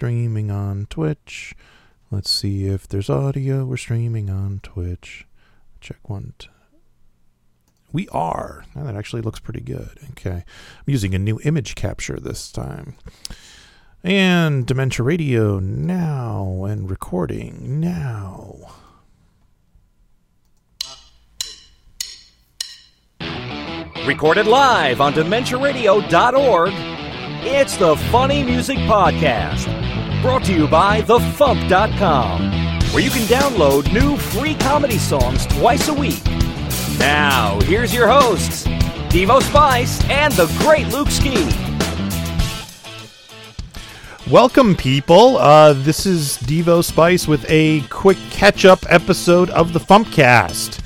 streaming on Twitch. Let's see if there's audio. We're streaming on Twitch. Check one. We are. Now that actually looks pretty good. Okay. I'm using a new image capture this time. And Dementia Radio now and recording now. Recorded live on DementiaRadio.org, it's the Funny Music Podcast. Brought to you by TheFump.com, where you can download new free comedy songs twice a week. Now, here's your hosts, Devo Spice and the great Luke Ski. Welcome, people. Uh, this is Devo Spice with a quick catch up episode of the Fumpcast.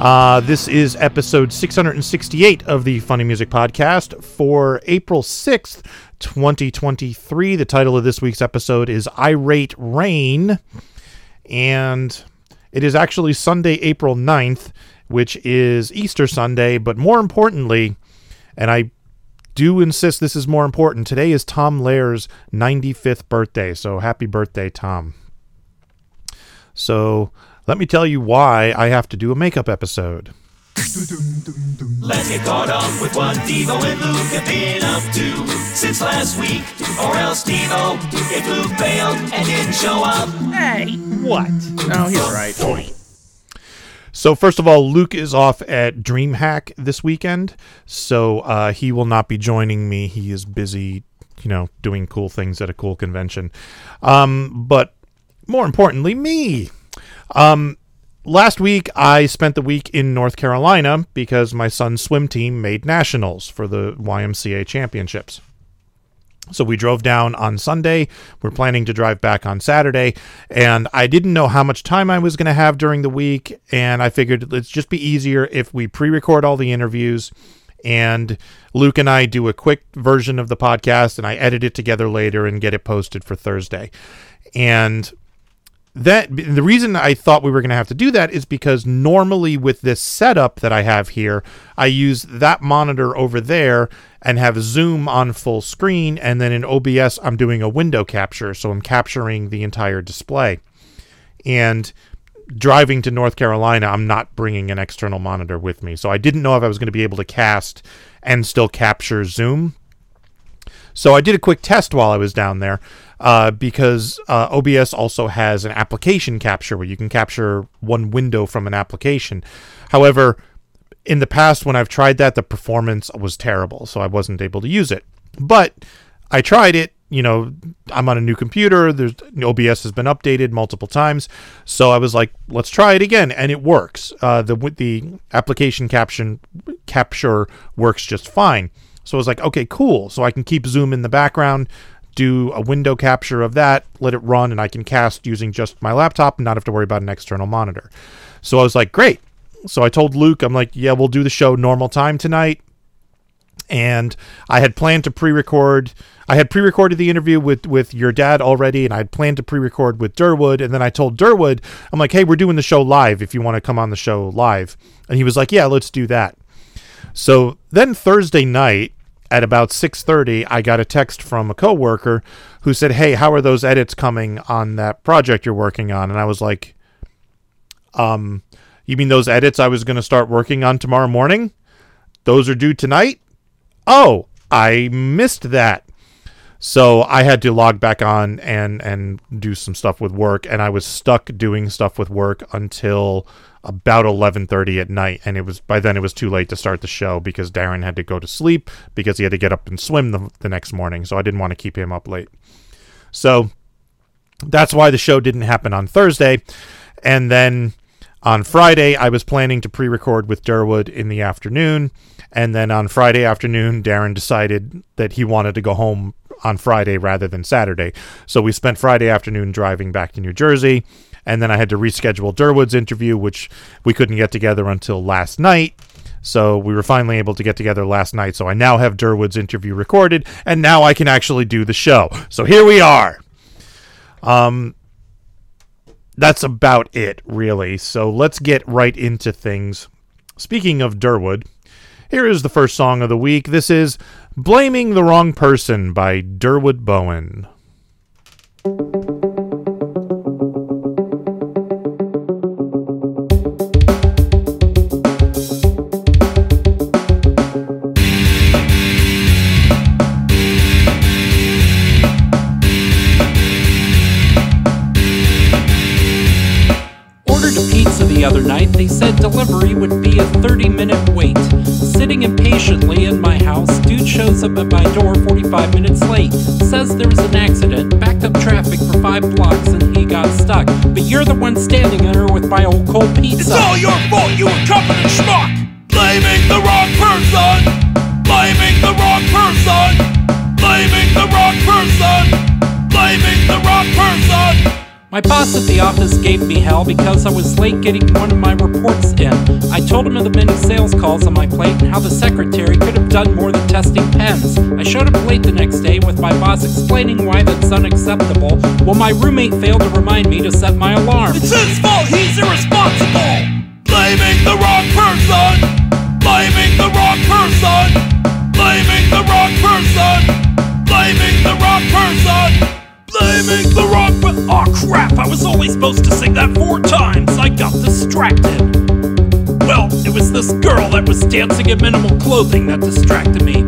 Uh, this is episode 668 of the Funny Music Podcast for April 6th, 2023. The title of this week's episode is Irate Rain, and it is actually Sunday, April 9th, which is Easter Sunday, but more importantly, and I do insist this is more important, today is Tom Lehrer's 95th birthday, so happy birthday, Tom. So let me tell you why I have to do a makeup episode. Let's get caught up with what Devo and Luke have been up to since last week. Or else Devo, if Luke failed and didn't show up. Hey, what? Oh, he's right. So first of all, Luke is off at DreamHack this weekend, so uh, he will not be joining me. He is busy, you know, doing cool things at a cool convention. Um, but more importantly, me. Um, last week I spent the week in North Carolina because my son's swim team made nationals for the YMCA championships. So we drove down on Sunday. We're planning to drive back on Saturday. And I didn't know how much time I was going to have during the week. And I figured it's just be easier if we pre record all the interviews and Luke and I do a quick version of the podcast and I edit it together later and get it posted for Thursday. And that the reason I thought we were going to have to do that is because normally with this setup that I have here, I use that monitor over there and have Zoom on full screen, and then in OBS I'm doing a window capture, so I'm capturing the entire display. And driving to North Carolina, I'm not bringing an external monitor with me, so I didn't know if I was going to be able to cast and still capture Zoom. So I did a quick test while I was down there uh, because uh, OBS also has an application capture where you can capture one window from an application. However, in the past when I've tried that, the performance was terrible, so I wasn't able to use it. But I tried it. You know, I'm on a new computer. There's OBS has been updated multiple times, so I was like, let's try it again, and it works. Uh, the the application caption capture works just fine. So I was like, okay, cool. So I can keep Zoom in the background, do a window capture of that, let it run, and I can cast using just my laptop and not have to worry about an external monitor. So I was like, great. So I told Luke, I'm like, yeah, we'll do the show normal time tonight. And I had planned to pre-record. I had pre-recorded the interview with with YerDad already, and I had planned to pre-record with Derwood. And then I told Derwood, I'm like, hey, we're doing the show live. If you want to come on the show live, and he was like, yeah, let's do that. So then Thursday night at about 6:30, I got a text from a coworker who said, "Hey, how are those edits coming on that project you're working on?" And I was like, "Um, you mean those edits I was going to start working on tomorrow morning? Those are due tonight?" Oh, I missed that. So I had to log back on and and do some stuff with work and I was stuck doing stuff with work until about 11:30 at night and it was by then it was too late to start the show because Darren had to go to sleep because he had to get up and swim the, the next morning so I didn't want to keep him up late. So that's why the show didn't happen on Thursday and then on Friday I was planning to pre-record with Derwood in the afternoon and then on Friday afternoon Darren decided that he wanted to go home on Friday rather than Saturday. So we spent Friday afternoon driving back to New Jersey and then I had to reschedule Derwood's interview, which we couldn't get together until last night. So we were finally able to get together last night. So I now have Derwood's interview recorded, and now I can actually do the show. So here we are. Um, that's about it, really. So let's get right into things. Speaking of Derwood, here is the first song of the week. This is Blaming the Wrong Person by Derwood Bowen. Ordered a pizza the other night, they said delivery would be a 30 minute wait. Sitting impatiently in my house, dude shows up at my door 45 minutes late. Says there was an accident, backed up traffic for five blocks, and he got stuck. But you're the one standing there with my old cold pizza. It's all your fault, you incompetent schmuck! Blaming the wrong person! Blaming the wrong person! Blaming the wrong person! Blaming the wrong person! My boss at the office gave me hell because I was late getting one of my reports in. I told him of the many sales calls on my plate and how the secretary could have done more than testing pens. I showed up late the next day with my boss explaining why that's unacceptable, while my roommate failed to remind me to set my alarm. It's his fault, he's irresponsible! Blaming the wrong person! Blaming the wrong person! Blaming the wrong person! Blaming the wrong person! Blaming the wrong per- Oh crap, I was only supposed to sing that four times! I got distracted! Well, it was this girl that was dancing in minimal clothing that distracted me.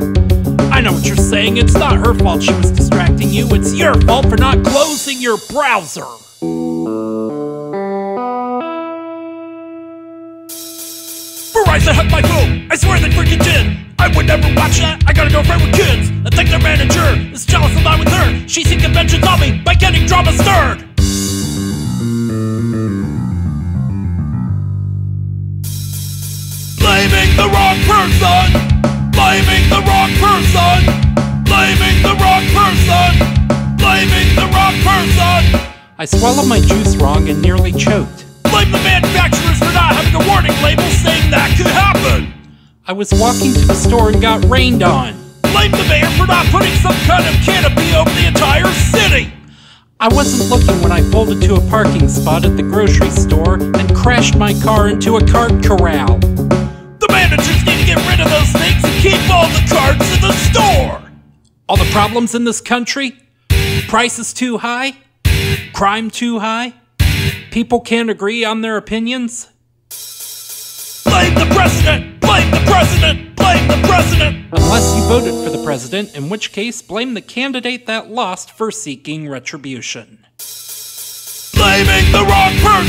I know what you're saying, it's not her fault she was distracting you, it's your fault for not closing your browser! Verizon hacked my phone. I swear they freaking did. I would never watch that. I got a girlfriend with kids. I think their manager is jealous of mine with her. She's in conventions on me by getting drama stirred. The wrong person. Blaming the wrong person. Blaming the wrong person. Blaming the wrong person. I swallowed my juice wrong and nearly choked. Blame the manufacturers for not having a warning label saying that could happen. I was walking to the store and got rained on. Blame the mayor for not putting some kind of canopy over the entire city. I wasn't looking when I pulled into a parking spot at the grocery store and crashed my car into a cart corral. Get rid of those things and keep all the in the store. All the problems in this country? Prices too high? Crime too high? People can't agree on their opinions? Blame the president. Blame the president. Blame the president. Unless you voted for the president, in which case, blame the candidate that lost for seeking retribution. Blaming the wrong person.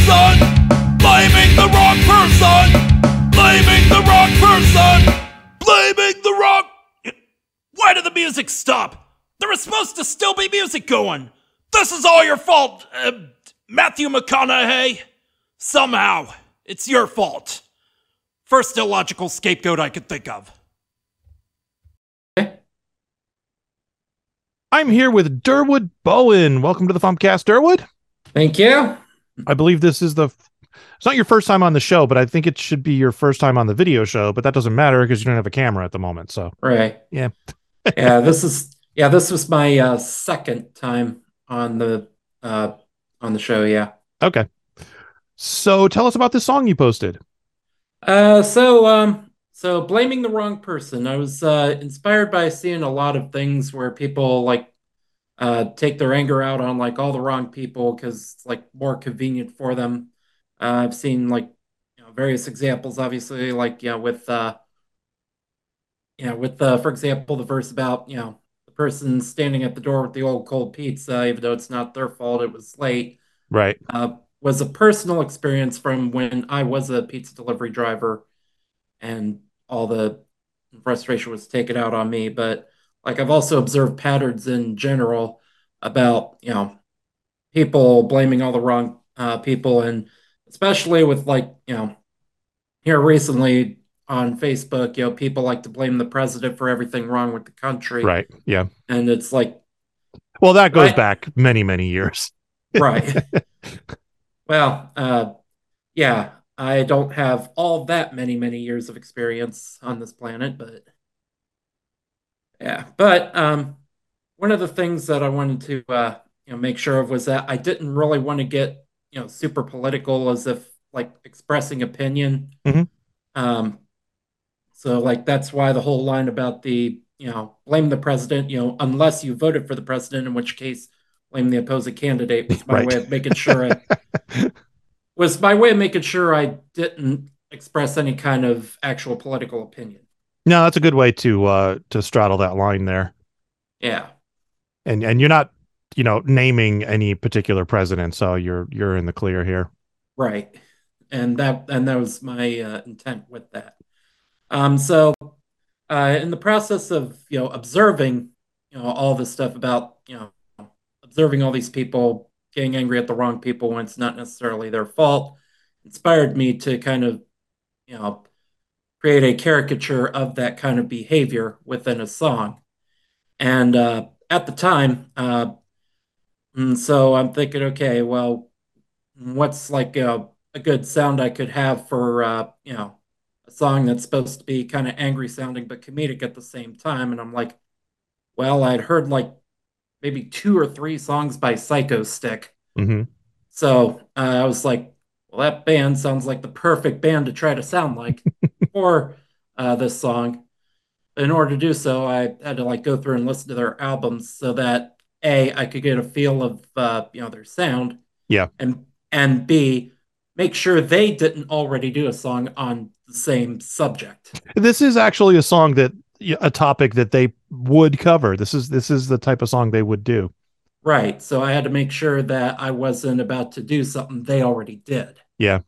Music stop? There was supposed to still be music going. This is all your fault, uh, Matthew McConaughey. Somehow, it's your fault. First illogical scapegoat I could think of. I'm here with Derwood Bowen. Welcome to the Fumpcast, Derwood. Thank you. I believe this is the. It's not your first time on the show, but I think it should be your first time on the video show. But that doesn't matter because you don't have a camera at the moment. So Right. Yeah. Yeah, this is yeah, this was my uh, second time on the uh, on the show. Yeah. okay. So tell us about this song you posted. Uh, so um, so blaming the wrong person. I was uh, inspired by seeing a lot of things where people like uh, take their anger out on like all the wrong people because it's like more convenient for them. Uh, I've seen like you know, various examples, obviously, like yeah, with uh, you know, with uh, for example, the verse about you know the person standing at the door with the old cold pizza, even though it's not their fault, it was late Right. uh, was a personal experience from when I was a pizza delivery driver and all the frustration was taken out on me. But like I've also observed patterns in general about, you know, people blaming all the wrong uh, people and especially with like, you know, here recently on Facebook, you know, people like to blame the president for everything wrong with the country. Right. Yeah. And it's like, Well, that goes Right. back many, many years. right. well, uh, yeah, I don't have all that many, many years of experience on this planet, but yeah, but um, one of the things that I wanted to uh, you know make sure of was that I didn't really want to get you know super political as if like expressing opinion. Mhm. Um, so like that's why the whole line about the you know blame the president, you know, unless you voted for the president, in which case blame the opposing candidate was my Right. way of making sure I was my way of making sure I didn't express any kind of actual political opinion. No, that's a good way to uh to straddle that line there. Yeah. And and you're not, you know, naming any particular president, so you're you're in the clear here. Right. and that and that was my uh, intent with that. Um, so uh, in the process of you know observing you know all this stuff about you know observing all these people getting angry at the wrong people when it's not necessarily their fault inspired me to kind of you know create a caricature of that kind of behavior within a song. And uh, at the time uh, and so i'm thinking okay well what's like a, a good sound i could have for uh, you know a song that's supposed to be kind of angry sounding but comedic at the same time and i'm like well i'd heard like maybe two or three songs by Psychostick hmm so uh, I was like, well, that band sounds like the perfect band to try to sound like for uh, this song. In order to do so, I had to like go through and listen to their albums so that a I could get a feel of uh, you know their sound. Yeah. And and b make sure they didn't already do a song on the same subject. This is actually a song that a topic that they would cover. This is this is the type of song they would do. Right. So I had to make sure that I wasn't about to do something they already did. Yeah.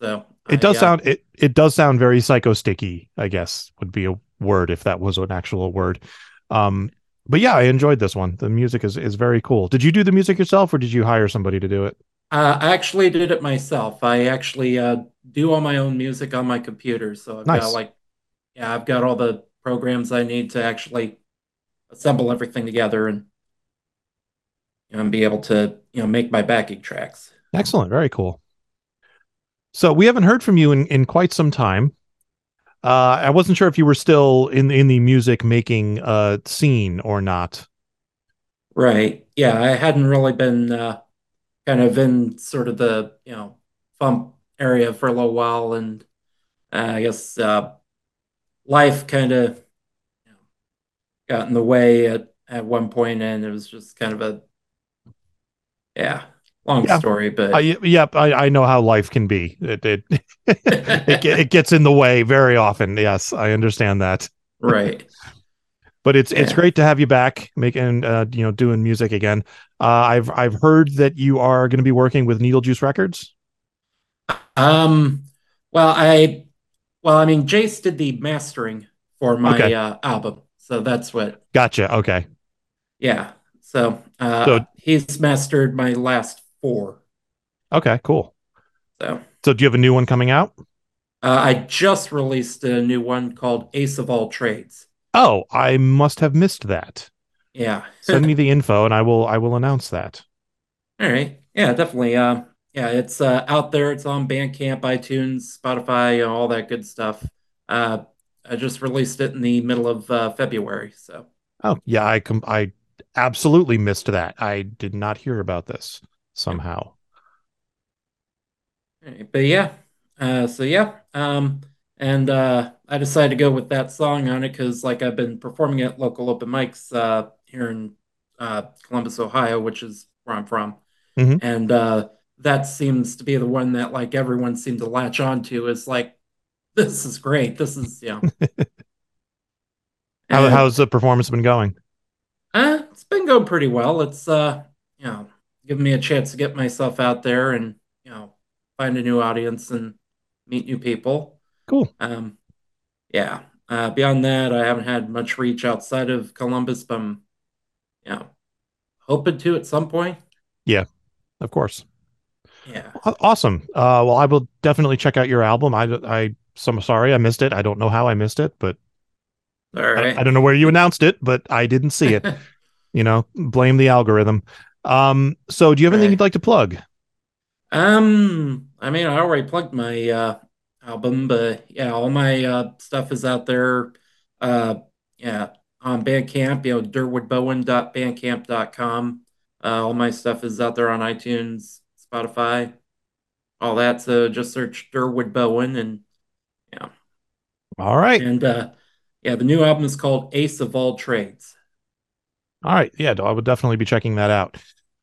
So It does uh, sound it it does sound very psycho sticky, I guess would be a word if that was an actual word. Um but yeah, I enjoyed this one. The music is is very cool. Did you do the music yourself or did you hire somebody to do it? Uh, I actually did it myself. I actually uh, do all my own music on my computer. So I've Nice. got like, yeah, I've got all the programs I need to actually assemble everything together and you know, and be able to you know make my backing tracks. Excellent, very cool. So we haven't heard from you in, in quite some time. Uh, I wasn't sure if you were still in in the music making uh, scene or not. Right. Yeah, I hadn't really been uh, kind of in sort of the you know funk area for a little while, and uh, I guess uh, life kind of you know, got in the way at at one point, and it was just kind of a yeah long Yeah. story, but I, yep, I, I know how life can be. It it it, it gets in the way very often. Yes, I understand that. right. But it's it's great to have you back making uh, you know doing music again. Uh, I've I've heard that you are going to be working with Needlejuice Records. Um. Well, I well, I mean, Jace did the mastering for my Okay. uh, album, so that's what Gotcha. Okay. Yeah. So, uh, So- he's mastered my last four. Okay. Cool. So So do you have a new one coming out? uh, I just released a new one called Ace of All Trades. Oh, I must have missed that. Yeah. Send me the info, and I will I will announce that. All right. Yeah, definitely. Uh, yeah, it's uh, out there. It's on Bandcamp, iTunes, Spotify, you know, all that good stuff. Uh, I just released it in the middle of uh, February. So Oh, yeah, I com- I absolutely missed that. I did not hear about this somehow. All right, but yeah, uh, so yeah, um, and uh, I decided to go with that song on it because, like, I've been performing at local open mics uh, here in uh, Columbus, Ohio, which is where I'm from, Mhm. and uh, that seems to be the one that like everyone seemed to latch on to. Is like, this is great. This is you know, How, how's the performance been going? uh, it's been going pretty well. It's uh, you know, giving me a chance to get myself out there and you know, find a new audience and meet new people. Cool. Um, yeah. Uh, beyond that, I haven't had much reach outside of Columbus, but I'm, you know, hoping to at some point. Yeah, of course. Yeah. Awesome. Uh, well, I will definitely check out your album. I I so I'm sorry I missed it. I don't know how I missed it, but All I. I don't know where you announced it, but I didn't see it. you know, blame the algorithm. Um, so do you have anything Right. you'd like to plug? Um, I mean, I already plugged my uh album, but yeah, all my uh stuff is out there. Uh, yeah, on Bandcamp, you know, derwoodbowen.bandcamp.com. Uh, all my stuff is out there on iTunes, Spotify, all that. So just search Derwood Bowen and yeah. All right. and uh yeah, the new album is called Ace of All Trades. All right. Yeah, I would definitely be checking that out.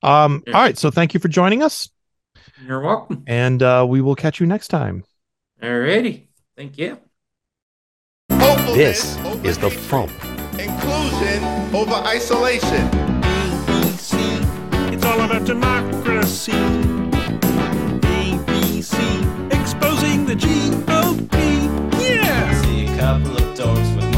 Um, Yeah. all right. So thank you for joining us, You're welcome. and uh, we will catch you next time. Alrighty. Thank you. Hopefulness This is the hatred. Fump. Inclusion over isolation. ABC. It's all about democracy. ABC. Exposing the G-O-P. Yeah! See a couple of dorks with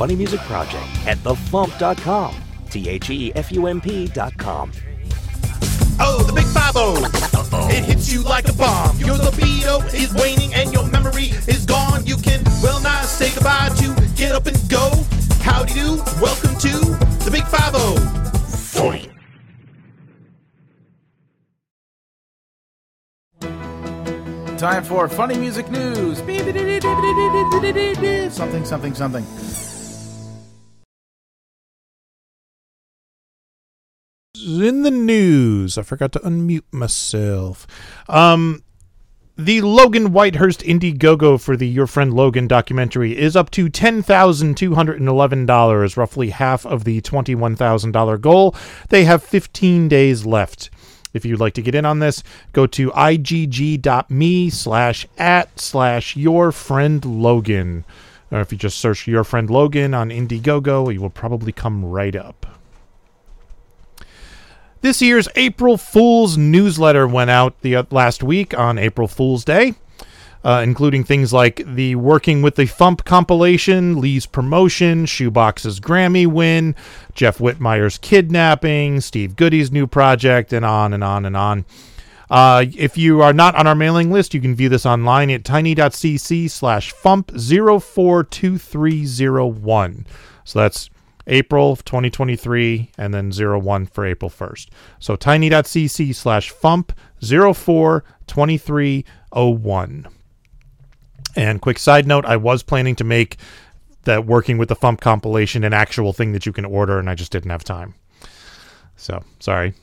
Funny Music Project at thefump.com. T H E F U M P.com. Oh, the big five oh. It hits you like a bomb. Your libido is waning and your memory is gone. You can well not say goodbye to get up and go. Howdy do. Welcome to the big five oh. Time for funny music news. Something, something, something. In the news. I forgot to unmute myself. Um, the Logan Whitehurst Indiegogo for the Your Friend Logan documentary is up to $10,211, roughly half of the $21,000 goal. They have 15 days left. If you'd like to get in on this, go to igg.me slash at slash your friend Logan. Or if you just search your friend Logan on Indiegogo, you will probably come right up. This year's April Fool's newsletter went out the uh, last week on April Fool's Day, uh, including things like the Working with the Fump compilation, Lee's promotion, Shoebox's Grammy win, Jeff Whitmire's kidnapping, Steve Goodie's new project, and on and on and on. Uh, if you are not on our mailing list, you can view this online at tiny.cc slash fump 042301. So that's April of 2023 and then 01 for April 1st. So tiny.cc slash fump 042301. And quick side note, I was planning to make that working with the Fump compilation an actual thing that you can order, and I just didn't have time. So sorry.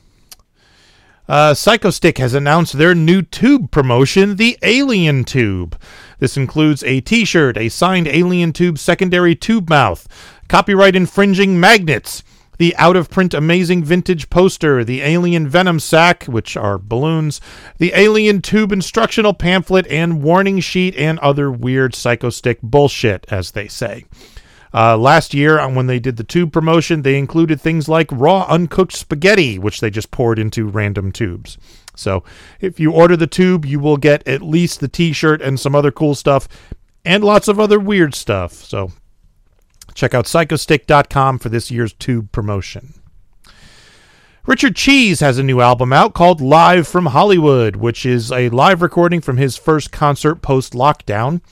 Uh, Psychostick has announced their new tube promotion, the Alien Tube. This includes a T-shirt, a signed Alien Tube secondary tube mouth, copyright infringing magnets, the out of print amazing vintage poster, the Alien Venom sack, which are balloons, the Alien Tube instructional pamphlet, and warning sheet, and other weird Psychostick bullshit, as they say. Uh, last year, when they did the tube promotion, they included things like raw uncooked spaghetti, which they just poured into random tubes. So, if you order the tube, you will get at least the T-shirt and some other cool stuff, and lots of other weird stuff. So, check out psychostick.com for this year's tube promotion. Richard Cheese has a new album out called Live from Hollywood, which is a live recording from his first concert post lockdown.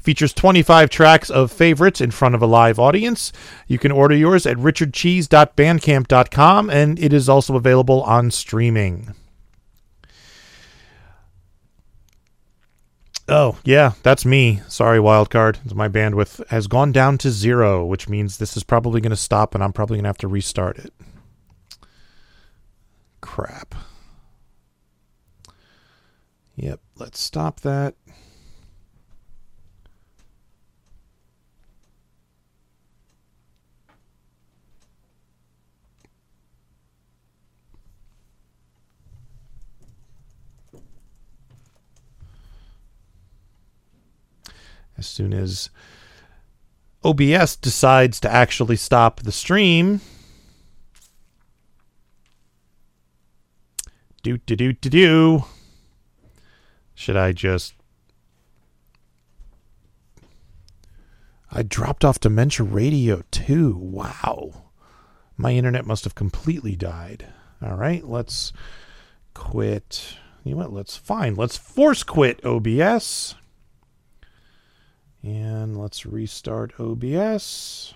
Features 25 tracks of favorites in front of a live audience. You can order yours at richardcheese.bandcamp.com, and it is also available on streaming. Oh, yeah, that's me. Sorry, Wildcard. My bandwidth has gone down to zero, which means this is probably going to stop and I'm probably going to have to restart it. Crap. Yep, let's stop that. As soon as OBS decides to actually stop the stream. Do do do do do. Should I just? I dropped off Dementia Radio too. Wow, my internet must have completely died. All right, let's quit. You know what? Let's fine. Let's force quit OBS. And let's restart OBS.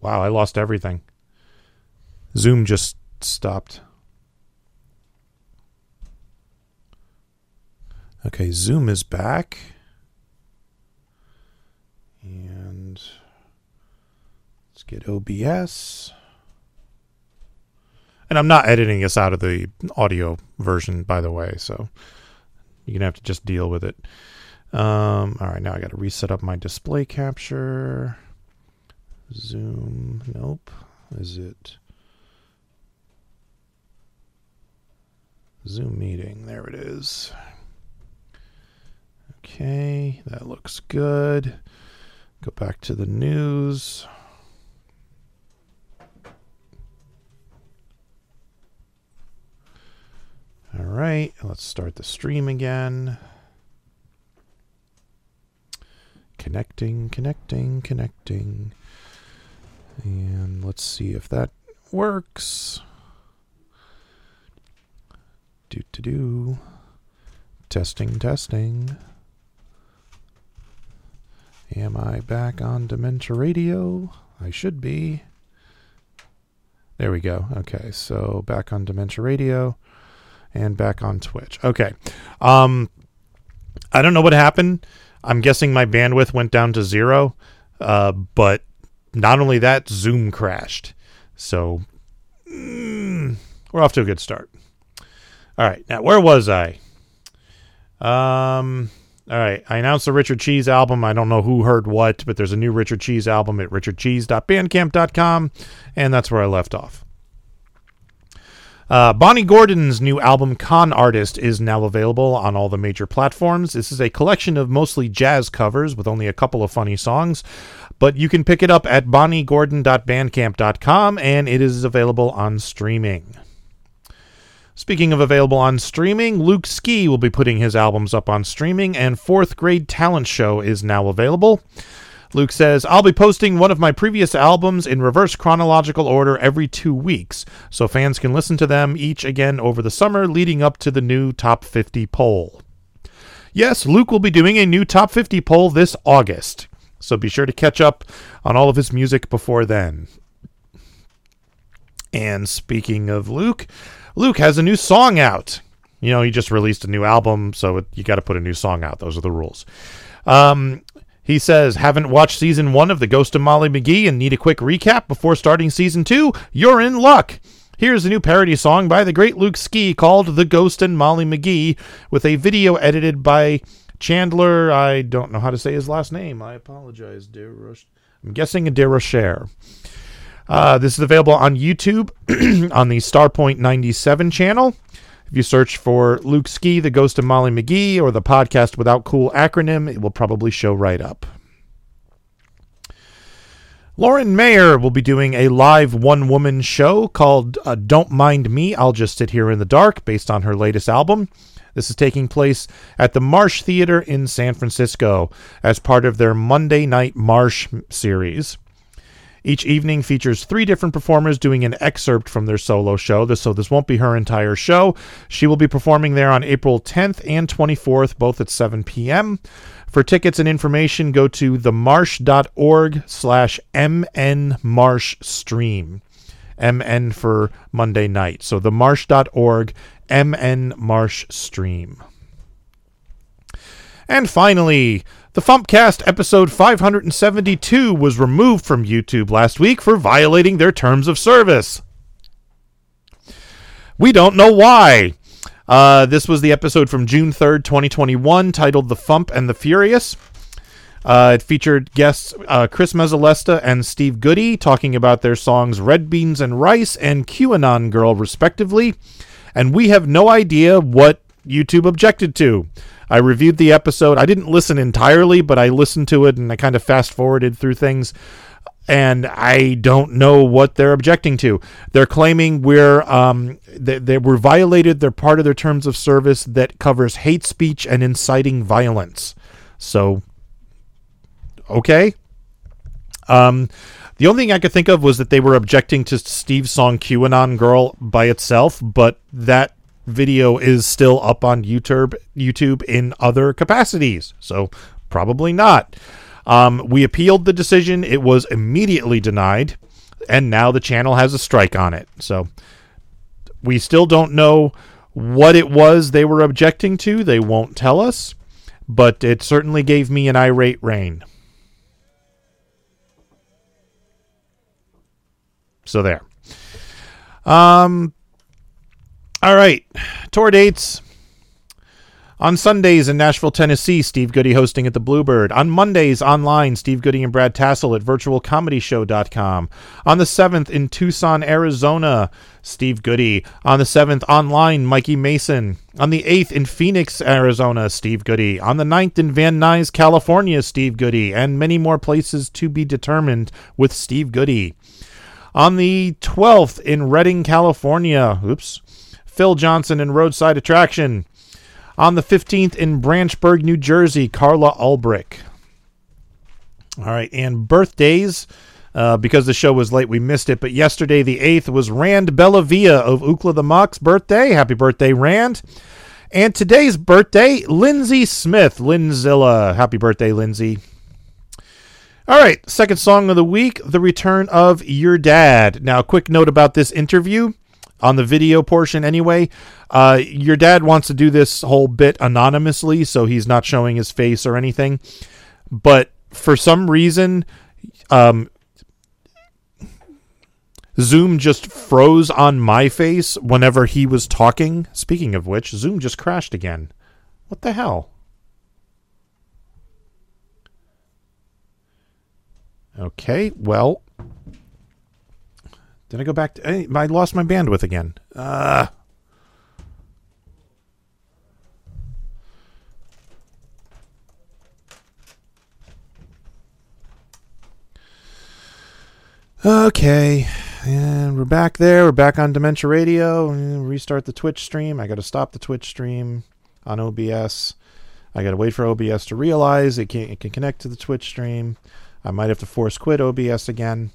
Wow, I lost everything. Zoom just stopped. Okay, Zoom is back. And let's get OBS. And I'm not editing this out of the audio version, by the way, so you're going to have to just deal with it. Um, all right, now I got to reset up my display capture. Zoom. Nope. Is it Zoom meeting? There it is. Okay, that looks good. Go back to the news. All right, let's start the stream again. Connecting, connecting, connecting. And let's see if that works. Do to do. Testing, testing. Am I back on Dementia Radio? I should be. There we go. Okay, so back on Dementia Radio and back on Twitch. Okay. Um I don't know what happened. I'm guessing my bandwidth went down to zero. Uh, but not only that, Zoom crashed. So mm, we're off to a good start. All right. Now, where was I? Um all right. I announced the Richard Cheese album. I don't know who heard what, but there's a new Richard Cheese album at richardcheese.bandcamp.com, and that's where I left off. Uh, Bonnie Gordon's new album, Con Artist, is now available on all the major platforms. This is a collection of mostly jazz covers with only a couple of funny songs, but you can pick it up at bonniegordon.bandcamp.com, and it is available on streaming. Speaking of available on streaming, Luke Ski will be putting his albums up on streaming, and Fourth Grade Talent Show is now available. Luke says, I'll be posting one of my previous albums in reverse chronological order every two weeks, so fans can listen to them each again over the summer leading up to the new Top 50 poll. Yes, Luke will be doing a new Top 50 poll this August, so be sure to catch up on all of his music before then. And speaking of Luke, Luke has a new song out. You know, he just released a new album, so you got to put a new song out. Those are the rules. Um, he says, haven't watched season one of The Ghost of Molly McGee and need a quick recap before starting season two? You're in luck. Here's a new parody song by the great Luke Ski called The Ghost and Molly McGee with a video edited by Chandler. I don't know how to say his last name. I apologize, dear. I'm guessing a. Uh, this is available on YouTube on the Starpoint 97 channel. If you search for Luke Ski, The Ghost of Molly McGee, or the podcast without cool acronym, it will probably show right up. Lauren Mayer will be doing a live one woman show called uh, Don't Mind Me, I'll Just Sit Here in the Dark, based on her latest album. This is taking place at the Marsh Theater in San Francisco as part of their Monday Night Marsh series. Each evening features three different performers doing an excerpt from their solo show. This, so this won't be her entire show. She will be performing there on April 10th and 24th, both at 7 p.m. For tickets and information, go to themarsh.org slash mnmarshstream. MN for Monday night. So themarsh.org, MN Marsh Stream. And finally, the Fumpcast episode 572 was removed from YouTube last week for violating their terms of service. We don't know why. Uh, this was the episode from June 3rd, 2021, titled The Fump and the Furious. Uh, it featured guests uh, Chris Mezzalesta and Steve Goodie talking about their songs Red Beans and Rice and QAnon Girl, respectively. And we have no idea what YouTube objected to. I reviewed the episode. I didn't listen entirely, but I listened to it and I kind of fast forwarded through things. And I don't know what they're objecting to. They're claiming we're um, they, they were violated They're part of their terms of service that covers hate speech and inciting violence. So, okay. Um, the only thing I could think of was that they were objecting to Steve's song "QAnon Girl" by itself, but that video is still up on YouTube YouTube in other capacities. So probably not. Um, we appealed the decision. It was immediately denied, and now the channel has a strike on it. So we still don't know what it was they were objecting to. They won't tell us, but it certainly gave me an irate rain. So there. Um, all right, tour dates. On Sundays in Nashville, Tennessee, Steve Goodie hosting at the Bluebird. On Mondays online, Steve Goodie and Brad Tassell at virtualcomedyshow.com. On the 7th in Tucson, Arizona, Steve Goodie. On the 7th online, Mikey Mason. On the 8th in Phoenix, Arizona, Steve Goodie. On the 9th in Van Nuys, California, Steve Goodie. And many more places to be determined with Steve Goodie. On the 12th in Redding, California, oops, Phil Johnson and Roadside Attraction. On the 15th in Branchburg, New Jersey, Carla Ulbrich. All right, and birthdays. Uh, because the show was late, we missed it. But yesterday, the 8th, was Rand Bellavia of Ookla the Mok's birthday. Happy birthday, Rand. And today's birthday, Lindsay Smith, Linzilla. Happy birthday, Lindsay. All right, second song of the week, The Return of YerDad. Now, quick note about this interview on the video portion anyway. Uh, YerDad wants to do this whole bit anonymously, so he's not showing his face or anything. But for some reason, um, Zoom just froze on my face whenever he was talking. Speaking of which, Zoom just crashed again. What the hell? Okay, well, did I go back to? eh, I lost my bandwidth again. Uh, okay, and we're back there. We're back on Dementia Radio. Restart the Twitch stream. I got to stop the Twitch stream on OBS. I got to wait for OBS to realize it can it can connect to the Twitch stream. I might have to force quit OBS again.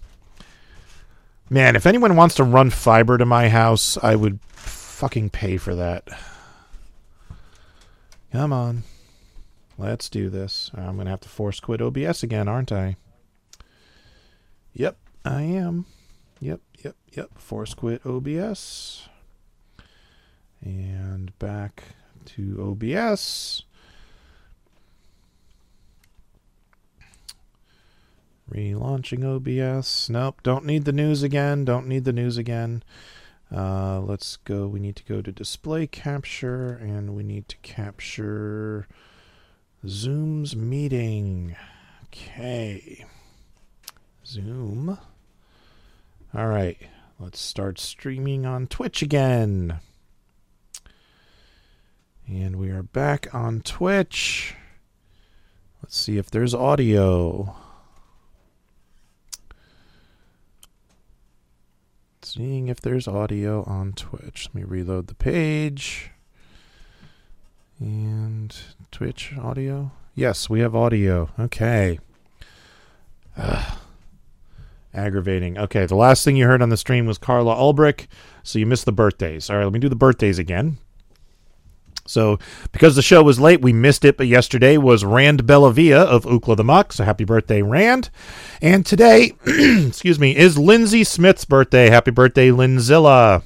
Man, if anyone wants to run fiber to my house, I would fucking pay for that. Come on. Let's do this. I'm going to have to force quit OBS again, aren't I? Yep, I am. Yep, yep, yep. Force quit OBS. And back to OBS. Relaunching OBS. Nope, don't need the news again. Don't need the news again. Uh, let's go. We need to go to display capture and we need to capture Zoom's meeting. Okay. Zoom. All right. Let's start streaming on Twitch again. And we are back on Twitch. Let's see if there's audio. Seeing if there's audio on Twitch. Let me reload the page. And Twitch audio. Yes, we have audio. Okay. Ugh. Aggravating. Okay, the last thing you heard on the stream was Carla Ulbrich, so you missed the birthdays. All right, let me do the birthdays again. So, because the show was late, we missed it, but yesterday was Rand Bellavia of Ookla the Mok, so happy birthday, Rand. And today, excuse me, is Lindsay Smith's birthday. Happy birthday, Linzilla.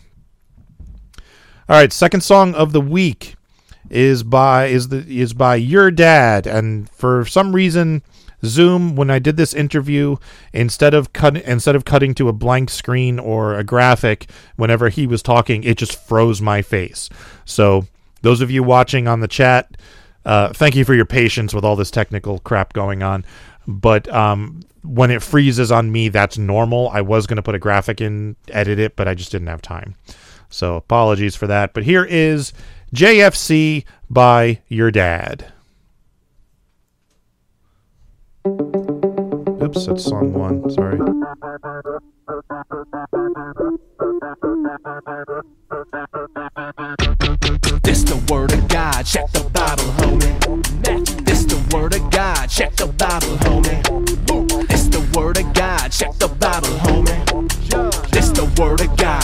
All right, second song of the week is by is the is by YerDad, and for some reason, Zoom when I did this interview, instead of cut instead of cutting to a blank screen or a graphic, whenever he was talking, it just froze my face. So those of you watching on the chat, uh, thank you for your patience with all this technical crap going on. But um, when it freezes on me, that's normal. I was going to put a graphic in, edit it, but I just didn't have time. So apologies for that. But here is JFC by YerDad. Oops, that's song one. Sorry. This the word of God, check the Bible, homie. This the word of God, check the Bible, homie. This the word of God, check the Bible, homie. This the word of God.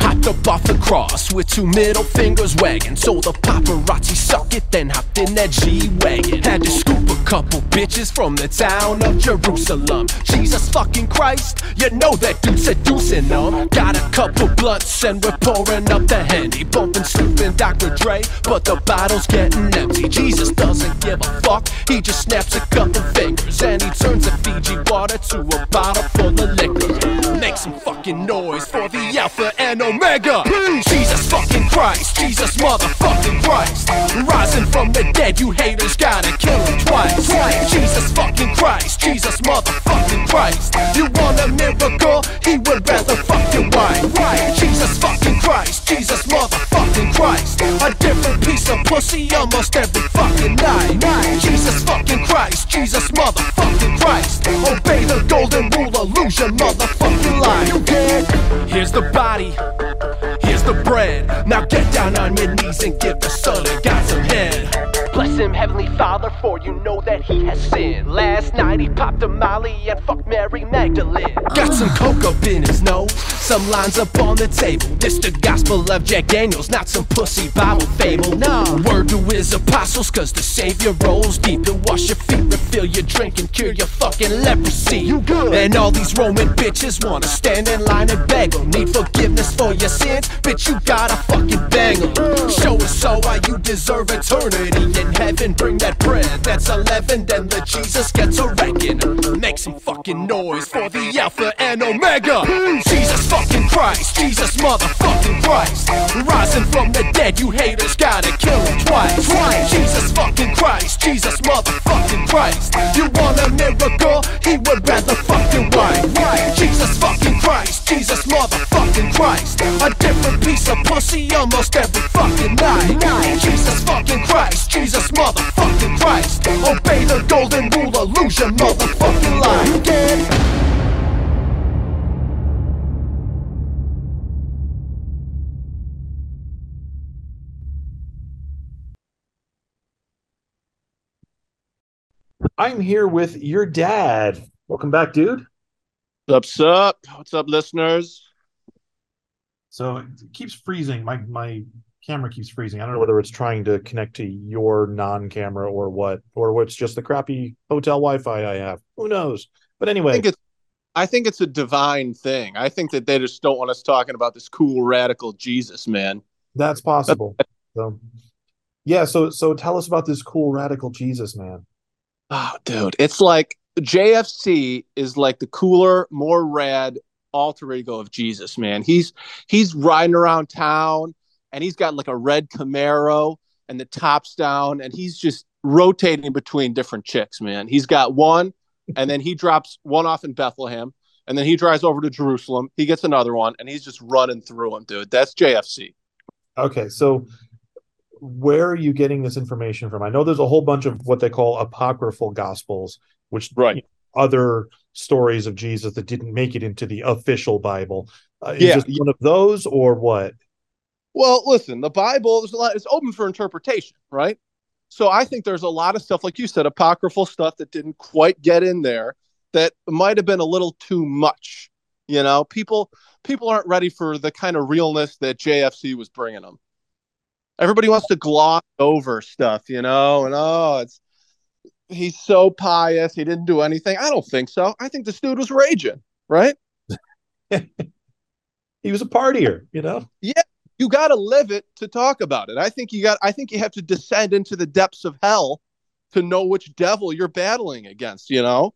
Hopped up off the cross with two middle fingers wagging. So the paparazzi suck it, then hopped in that G Wagon. Had to scoop a couple bitches from the town of Jerusalem. Jesus fucking Christ, you know that dude seducing them. Got a couple blunts and we're pouring up the handy. Bumping, snooping Dr. Dre, but the bottle's getting empty. Jesus doesn't give a fuck, he just snaps a couple fingers and he turns the Fiji water to a bottle full of liquor. Make some fucking noise for the Alpha and Omega. Jesus fucking Christ, Jesus motherfucking Christ. Rising from the dead, you haters gotta kill him twice. Jesus fucking Christ, Jesus motherfucking Christ. You want a miracle? He would rather fuck your wife. Jesus fucking Christ, Jesus motherfucking Christ. A different piece of pussy almost every fucking night. Jesus fucking Christ, Jesus motherfucking Christ. Obey the golden rule, lose illusion, motherfucking life. Here's the body. Here's the bread. Now get down on your knees and give the son of God some head. Bless him, Heavenly Father, for you know that he has sinned. Last night he popped a molly and fucked Mary Magdalene. Got some coke up in his nose, some lines up on the table. This the gospel of Jack Daniels, not some pussy Bible fable. No. Word to his apostles, cause the Savior rolls deep and wash your feet, refill your drink, and cure your fucking leprosy. You good. And all these Roman bitches wanna stand in line and beg 'em. Need forgiveness for your sins, bitch, you gotta fucking bang bang 'em. Uh. Show us so why you deserve eternity Bring that bread, that's 11, then the Jesus gets a reckon. Make some fucking noise for the Alpha and Omega. Jesus fucking Christ, Jesus motherfucking Christ. Rising from the dead, you haters gotta kill him twice. twice. Jesus fucking Christ, Jesus motherfucking Christ. You want a miracle? He would rather fucking wife. Jesus fucking Christ, Jesus motherfucking Christ. A different piece of pussy almost every fucking night. Jesus fucking Christ, Jesus motherfucking Christ. Obey the golden rule, illusion, motherfucking life. I'm here with YerDad. Welcome back, dude. What's up? What's up, listeners? So it keeps freezing. My my camera keeps freezing. I don't know whether it's trying to connect to your non-camera or what, or it's just the crappy hotel Wi-Fi I have. Who knows? But I anyway, think it's I think it's a divine thing. I think that they just don't want us talking about this cool radical Jesus man. that's possible. So, yeah. So so tell us about this cool radical Jesus man. Oh, dude, it's like JFC is like the cooler, more rad alter ego of Jesus, man. He's he's riding around town and he's got like a red Camaro and the top's down and he's just rotating between different chicks, man. He's got one and then he drops one off in Bethlehem and then he drives over to Jerusalem. He gets another one and he's just running through them, dude. That's JFC. Okay, so where are you getting this information from? I know there's a whole bunch of what they call apocryphal gospels, which Right. other stories of Jesus that didn't make it into the official Bible. Uh, is Yeah. one of those or what? Well, listen, the Bible is a lot, it's open for interpretation, right? So I think there's a lot of stuff, like you said, apocryphal stuff that didn't quite get in there that might have been a little too much. You know, people people aren't ready for the kind of realness that JFC was bringing them. Everybody wants to gloss over stuff, you know, and oh, it's he's so pious, he didn't do anything. I don't think so. I think this dude was raging, right? He was a partier, you know? Yeah, you got to live it to talk about it. I think you got. I think you have to descend into the depths of hell to know which devil you're battling against. You know?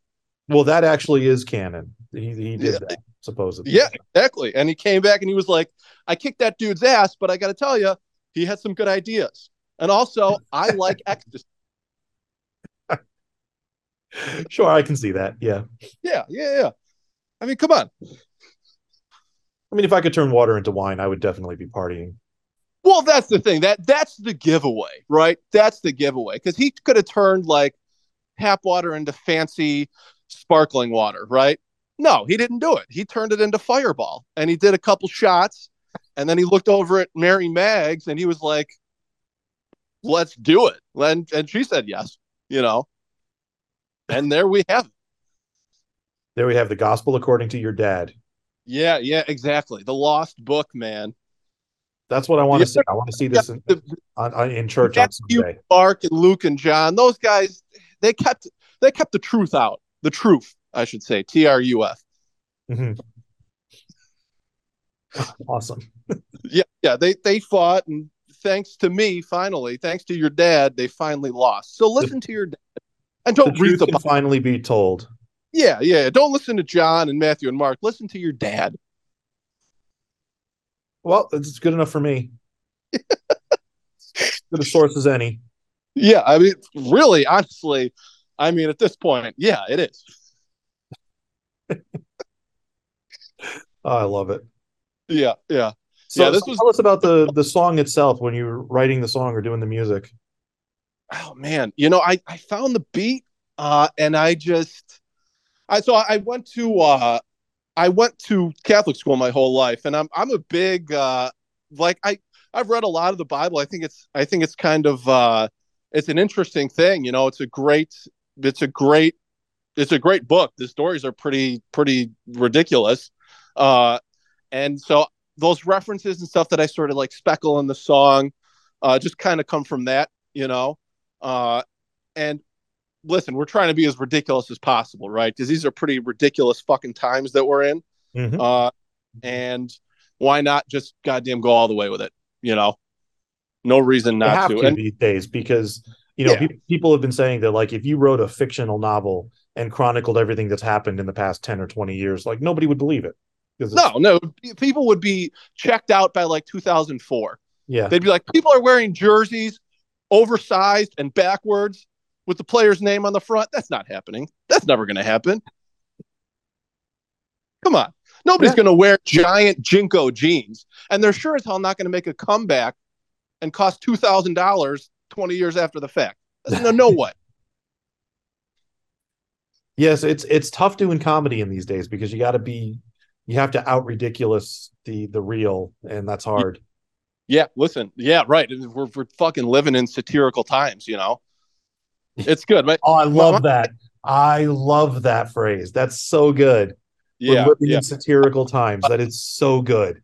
Well, that actually is canon. He, he did that, supposedly. Yeah, exactly. And he came back and he was like, "I kicked that dude's ass, but I got to tell you, he had some good ideas. And also, I like ecstasy. Sure, I can see that. Yeah. Yeah, yeah, yeah. I mean, come on. I mean, if I could turn water into wine, I would definitely be partying. Well, that's the thing. That that's the giveaway, right? That's the giveaway because he could have turned like tap water into fancy sparkling water, right? No, he didn't do it. He turned it into Fireball, and he did a couple shots, and then he looked over at Mary Maggs, and he was like, "Let's do it." And and she said yes, you know. And there we have it. There we have the gospel according to your dad. Yeah, yeah, exactly. The lost book, man. That's what I want to see. I want to see this in, The- on, on, in church on Sunday. Mark, and Luke and John, those guys, they kept they kept the truth out. The truth, I should say. T R U F. Mhm. Awesome. Yeah, yeah. They they fought, and thanks to me, finally, thanks to your dad, they finally lost. So listen to your dad, and The don't read truth the can Bible. finally be told. Yeah, yeah. Don't listen to John and Matthew and Mark. Listen to your dad. Well, it's good enough for me. Good a source as any. Yeah, I mean, really, honestly, I mean, at this point, yeah, it is. Oh, I love it. Yeah, yeah. So yeah, this so was tell us about the the song itself when you were writing the song or doing the music. Oh man, you know, I I found the beat, uh, and I just, I so I went to uh, I went to Catholic school my whole life, and I'm I'm a big uh, like I I've read a lot of the Bible. I think it's I think it's kind of uh, it's an interesting thing. You know, it's a great it's a great it's a great book. The stories are pretty pretty ridiculous, uh, and so those references and stuff that I sort of like speckle in the song, uh, just kind of come from that. You know, uh, and listen, we're trying to be as ridiculous as possible, right? Because these are pretty ridiculous fucking times that we're in. Mhm. Uh, and why not just goddamn go all the way with it? You know, no reason not to. to And these days because you know Yeah. peop people have been saying that like if you wrote a fictional novel and chronicled everything that's happened in the past ten or twenty years, like nobody would believe it. no, no, people would be checked out by like 2004. yeah, They'd be like, people are wearing jerseys oversized and backwards with the player's name on the front. That's not happening. That's never going to happen. Come on. Nobody's Yeah. going to wear giant JNCO jeans. And they're sure as hell not going to make a comeback and cost $2,000 20 years after the fact. No, no way. yes, it's it's tough doing comedy in these days because you got to be you have to out ridiculous the the real, and that's hard. Yeah, listen. Yeah, right. We're, we're fucking living in satirical times, you know? It's good. But Oh, I love that. I love that phrase. That's so good. yeah, We're living yeah. in satirical times. That is so good.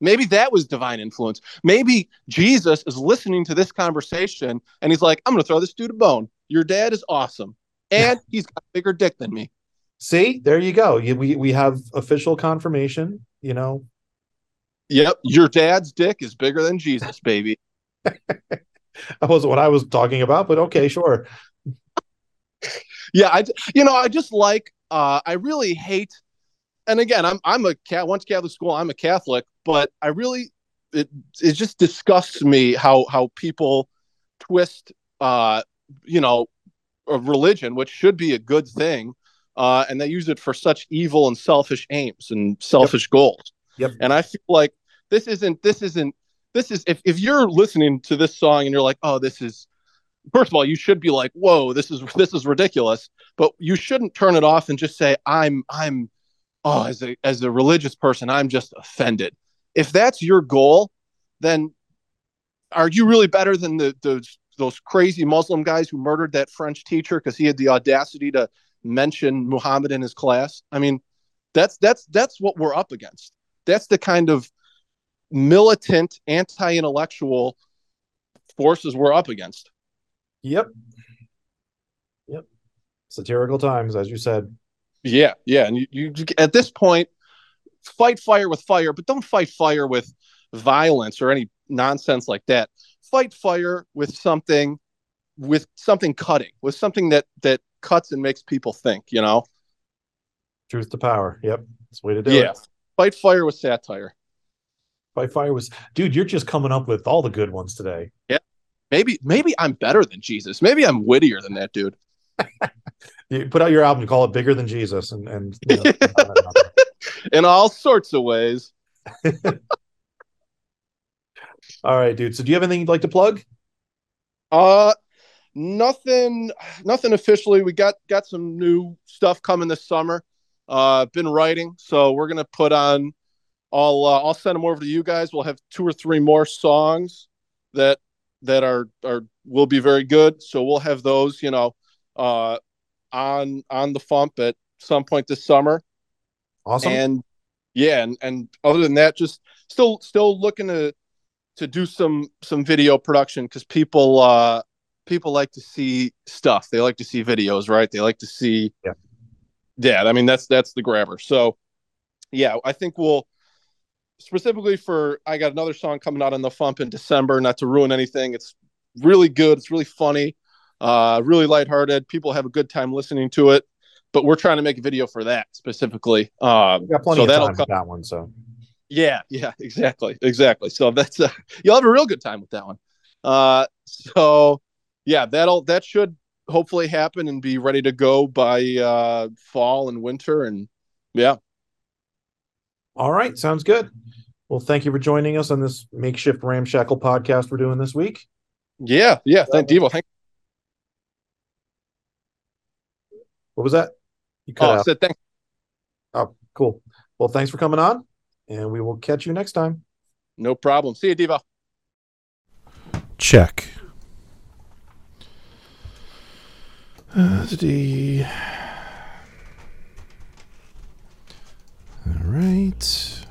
Maybe that was divine influence. Maybe Jesus is listening to this conversation and he's like, I'm going to throw this dude a bone. Your dad is awesome. And he's got a bigger dick than me. See, there you go. We we have official confirmation. You know, Yep. Your dad's dick is bigger than Jesus, baby. that wasn't what I was talking about, but okay, sure. Yeah. I, you know, I just like, uh, I really hate, and again, I'm, I'm a cat, to Catholic school. I'm a Catholic, but I really, it, it just disgusts me how, how people twist, uh, you know, a religion, which should be a good thing. Uh, and they use it for such evil and selfish aims and selfish goals. Yep. And I feel like this isn't, this isn't, this is, if, if you're listening to this song and you're like, oh, this is, first of all, you should be like, whoa, this is, this is ridiculous. But you shouldn't turn it off and just say, I'm, I'm, oh, as a, as a religious person, I'm just offended. If that's your goal, then are you really better than the, those, those crazy Muslim guys who murdered that French teacher because he had the audacity to mention Muhammad in his class? I mean, that's that's that's what we're up against. That's the kind of militant, anti-intellectual forces we're up against. Yep. Yep. Satirical times, as you said. Yeah, yeah, and you, you at this point fight fire with fire, but don't fight fire with violence or any nonsense like that. Fight fire with something with something cutting, with something that that cuts and makes people think, you know. Truth to power. Yep. That's the way to do Yeah. it. Fight fire with satire. Fight Fire was, dude, you're just coming up with all the good ones today. Yeah, maybe maybe I'm better than Jesus. Maybe I'm wittier than that dude. You put out your album, you call it Bigger Than Jesus, and, and you know, In all sorts of ways. all right, dude. So do you have anything you'd like to plug? Uh nothing nothing officially. We got got some new stuff coming this summer. Uh been writing, so we're gonna put on I'll uh, I'll send them over to you guys. We'll have two or three more songs that that are are will be very good. So we'll have those, you know, uh on on the fump at some point this summer. Awesome. And yeah, and, and other than that, just still still looking to to do some some video production because people uh people like to see stuff. They like to see videos, right? They like to see Yeah. Yeah, I mean that's that's the grabber. So yeah, I think we'll specifically for I got another song coming out on the Fump in December, not to ruin anything. It's really good, it's really funny, uh really lighthearted. People have a good time listening to it. But we're trying to make a video for that specifically. Um got plenty so of that'll time come that one. So Yeah, yeah, exactly, exactly. So that's uh, you'll have a real good time with that one. Uh, so yeah, that'll that should hopefully happen and be ready to go by uh, fall and winter, and yeah, All right, sounds good. Well, thank you for joining us on this makeshift ramshackle podcast we're doing this week. yeah, yeah. Thank Devo. Thank. What was that? You Oh, cut I out. said thanks. Oh, cool. Well, thanks for coming on, and we will catch you next time. No problem. See you, Devo. Check. Uh, the- All right.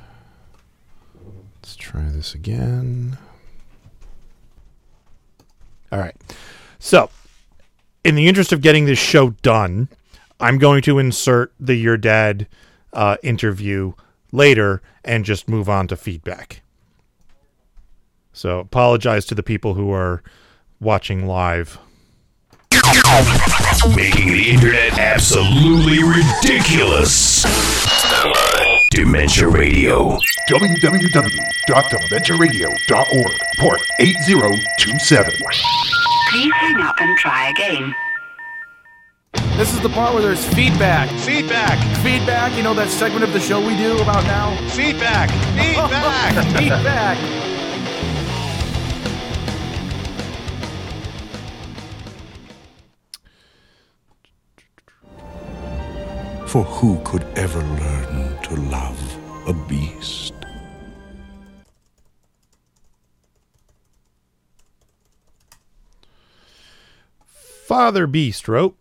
Let's try this again. All right. So, in the interest of getting this show done, I'm going to insert the YerDad uh, interview later and just move on to feedback. So, apologize to the people who are watching live. Making the internet absolutely ridiculous. Dementia Radio. www.dementiaradio.org, port 8027. Please hang up and try again. This is the part where there's feedback. Feedback. Feedback, you know that segment of the show we do about now? Feedback. Feedback. feedback. For who could ever learn to love a beast? Father Beast wrote.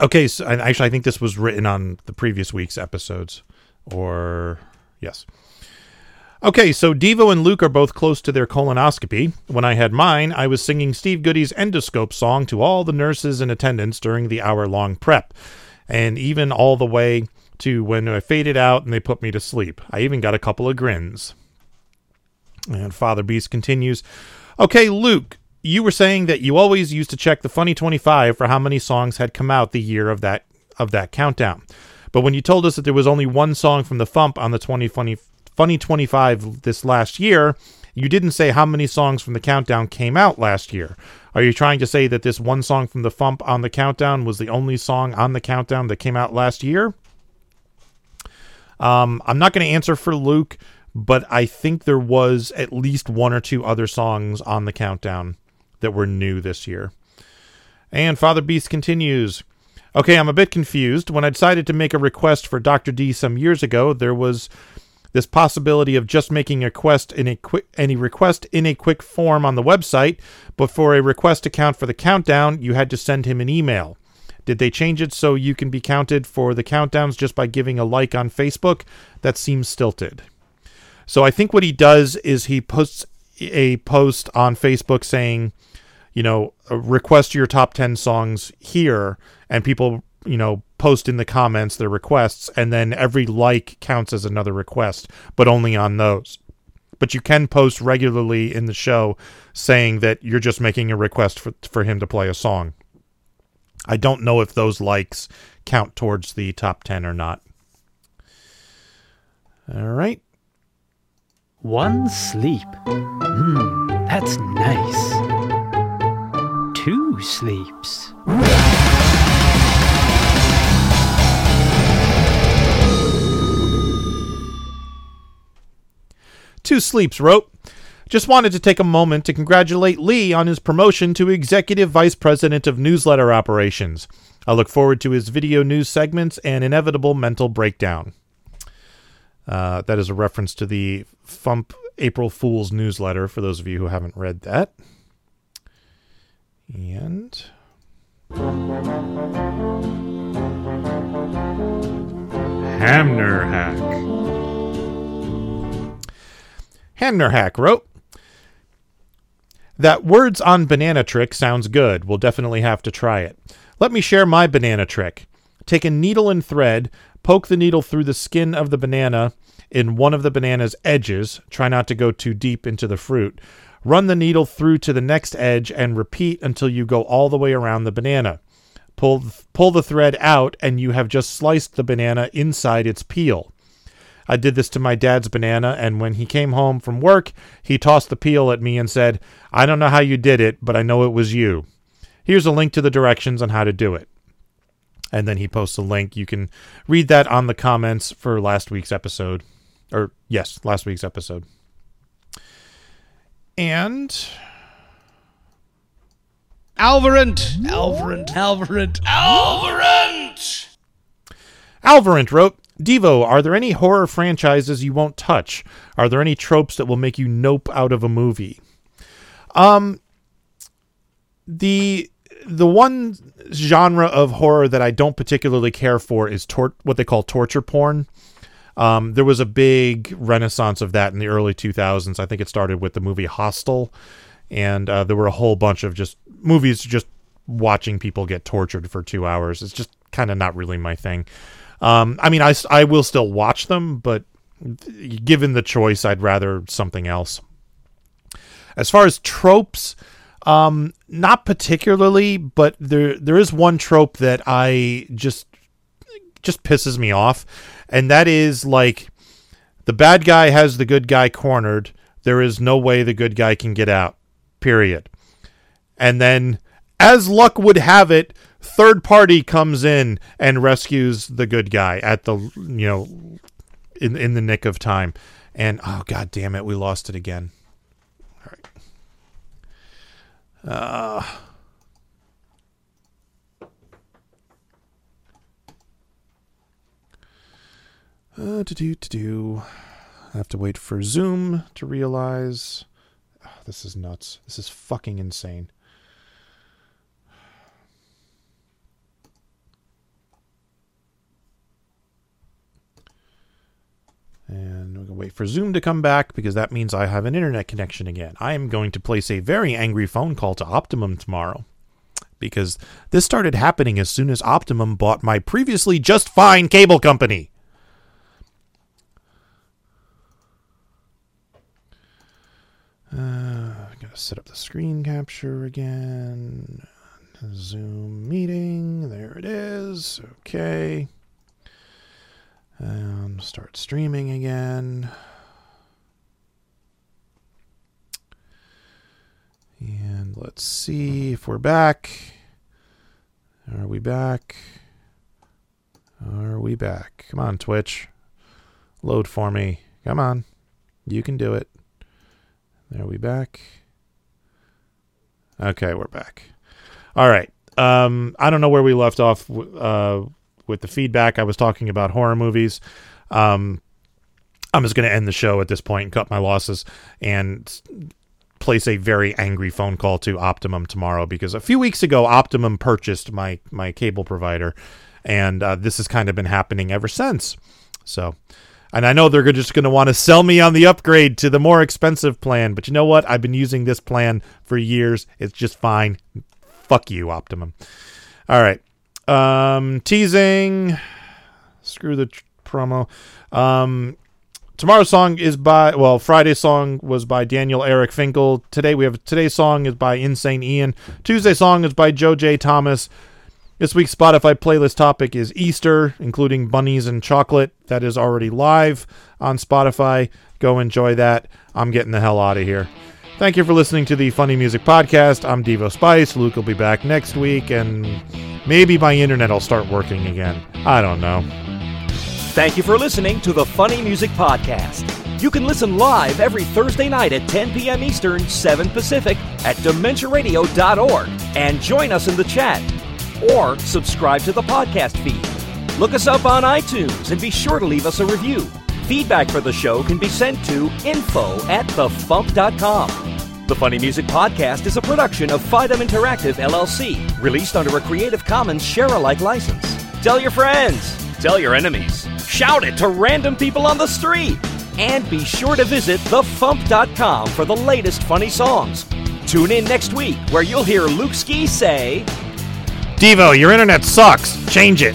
Okay, so actually, I think this was written on the previous week's episodes, or yes. Okay, so Devo and Luke are both close to their colonoscopy. When I had mine, I was singing Steve Goodie's endoscope song to all the nurses in attendance during the hour long prep, and even all the way to when I faded out and they put me to sleep. I even got a couple of grins. And Father Beast continues Okay, Luke, you were saying that you always used to check the Funny 25 for how many songs had come out the year of that of that countdown. But when you told us that there was only one song from the Fump on the 2020 Funny 25 this last year, you didn't say how many songs from the countdown came out last year. Are you trying to say that this one song from the Fump on the countdown was the only song on the countdown that came out last year? Um, I'm not going to answer for Luke, but I think there was at least one or two other songs on the countdown that were new this year. And Father Beast continues. Okay, I'm a bit confused. When I decided to make a request for Dr. D some years ago, there was this possibility of just making a request in a quick any request in a quick form on the website, but for a request to count for the countdown, you had to send him an email. Did they change it so you can be counted for the countdowns just by giving a like on Facebook? That seems stilted. So I think what he does is he posts a post on Facebook saying, you know, uh, request your top 10 songs here and people, you know, post in the comments their requests and then every like counts as another request, but only on those. But you can post regularly in the show saying that you're just making a request for for him to play a song. I don't know if those likes count towards the top 10 or not. All right. One sleep. Hmm, that's nice. Two sleeps. Two Sleeps wrote, Just wanted to take a moment to congratulate Lee on his promotion to Executive Vice President of Newsletter Operations. I look forward to his video news segments and inevitable mental breakdown. Uh, that is a reference to the Fump April Fool's newsletter for those of you who haven't read that. And. Hamner Hack. Hamner Hack wrote That words on banana trick sounds good. We'll definitely have to try it. Let me share my banana trick. Take a needle and thread, poke the needle through the skin of the banana in one of the banana's edges. Try not to go too deep into the fruit. Run the needle through to the next edge and repeat until you go all the way around the banana. Pull pull the thread out and you have just sliced the banana inside its peel. I did this to my dad's banana, and when he came home from work, he tossed the peel at me and said, I don't know how you did it, but I know it was you. Here's a link to the directions on how to do it. And then he posts a link. You can read that on the comments for last week's episode. Or, yes, last week's episode. And Alvarant, Alvarant, Alvarant, Alvarant. Alvarant wrote, Devo, are there any horror franchises you won't touch? Are there any tropes that will make you nope out of a movie? Um the the one genre of horror that I don't particularly care for is tor- what they call torture porn. Um, there was a big renaissance of that in the early 2000s. I think it started with the movie Hostel, and uh, there were a whole bunch of just movies just watching people get tortured for two hours. It's just kind of not really my thing. Um, I mean, I, I will still watch them, but given the choice, I'd rather something else. As far as tropes, um, not particularly, but there there is one trope that I just just pisses me off, and that is like the bad guy has the good guy cornered. There is no way the good guy can get out. Period. And then, as luck would have it, third party comes in and rescues the good guy at the you know in in the nick of time. And oh god damn it, we lost it again. All right. Uh Uh, to do to do. I have to wait for Zoom to realize. Ah, this is nuts. This is fucking insane. And we're going to wait for Zoom to come back because that means I have an internet connection again. I am going to place a very angry phone call to Optimum tomorrow because this started happening as soon as Optimum bought my previously just fine cable company. Uh, I'm going to set up the screen capture again. Zoom meeting. There it is. Okay. And start streaming again. And let's see if we're back. Are we back? Are we back? Come on, Twitch. Load for me. Come on. You can do it. There we back. Okay, we're back. All right. Um, I don't know where we left off uh, with the feedback. I was talking about horror movies. Um, I'm just going to end the show at this point and cut my losses and place a very angry phone call to Optimum tomorrow because a few weeks ago Optimum purchased my my cable provider, and uh, this has kind of been happening ever since. So, and I know they're just going to want to sell me on the upgrade to the more expensive plan, but you know what? I've been using this plan for years. It's just fine. Fuck you, Optimum. All right. Um, teasing. Screw the tr- promo. Um, tomorrow's song is by well, Friday's song was by Daniel Eric Finkel. Today we have today's song is by Insane Ian. Tuesday's song is by Joe J. Thomas. This week's Spotify playlist topic is Easter, including bunnies and chocolate. That is already live on Spotify. Go enjoy that. I'm getting the hell out of here. Thank you for listening to the Funny Music Podcast. I'm Devo Spice. Luke will be back next week, and maybe my internet will start working again. I don't know. Thank you for listening to the Funny Music Podcast. You can listen live every Thursday night at 10 p.m. Eastern, 7 Pacific at DementiaRadio.org and join us in the chat. Or subscribe to the podcast feed. Look us up on iTunes and be sure to leave us a review. Feedback for the show can be sent to info at thefump.com. The Funny Music Podcast is a production of Fidem Interactive LLC, released under a Creative Commons share-alike license. Tell your friends, tell your enemies, shout it to random people on the street, and be sure to visit thefump.com for the latest funny songs. Tune in next week where you'll hear Luke Ski say, Devo, your internet sucks. Change it.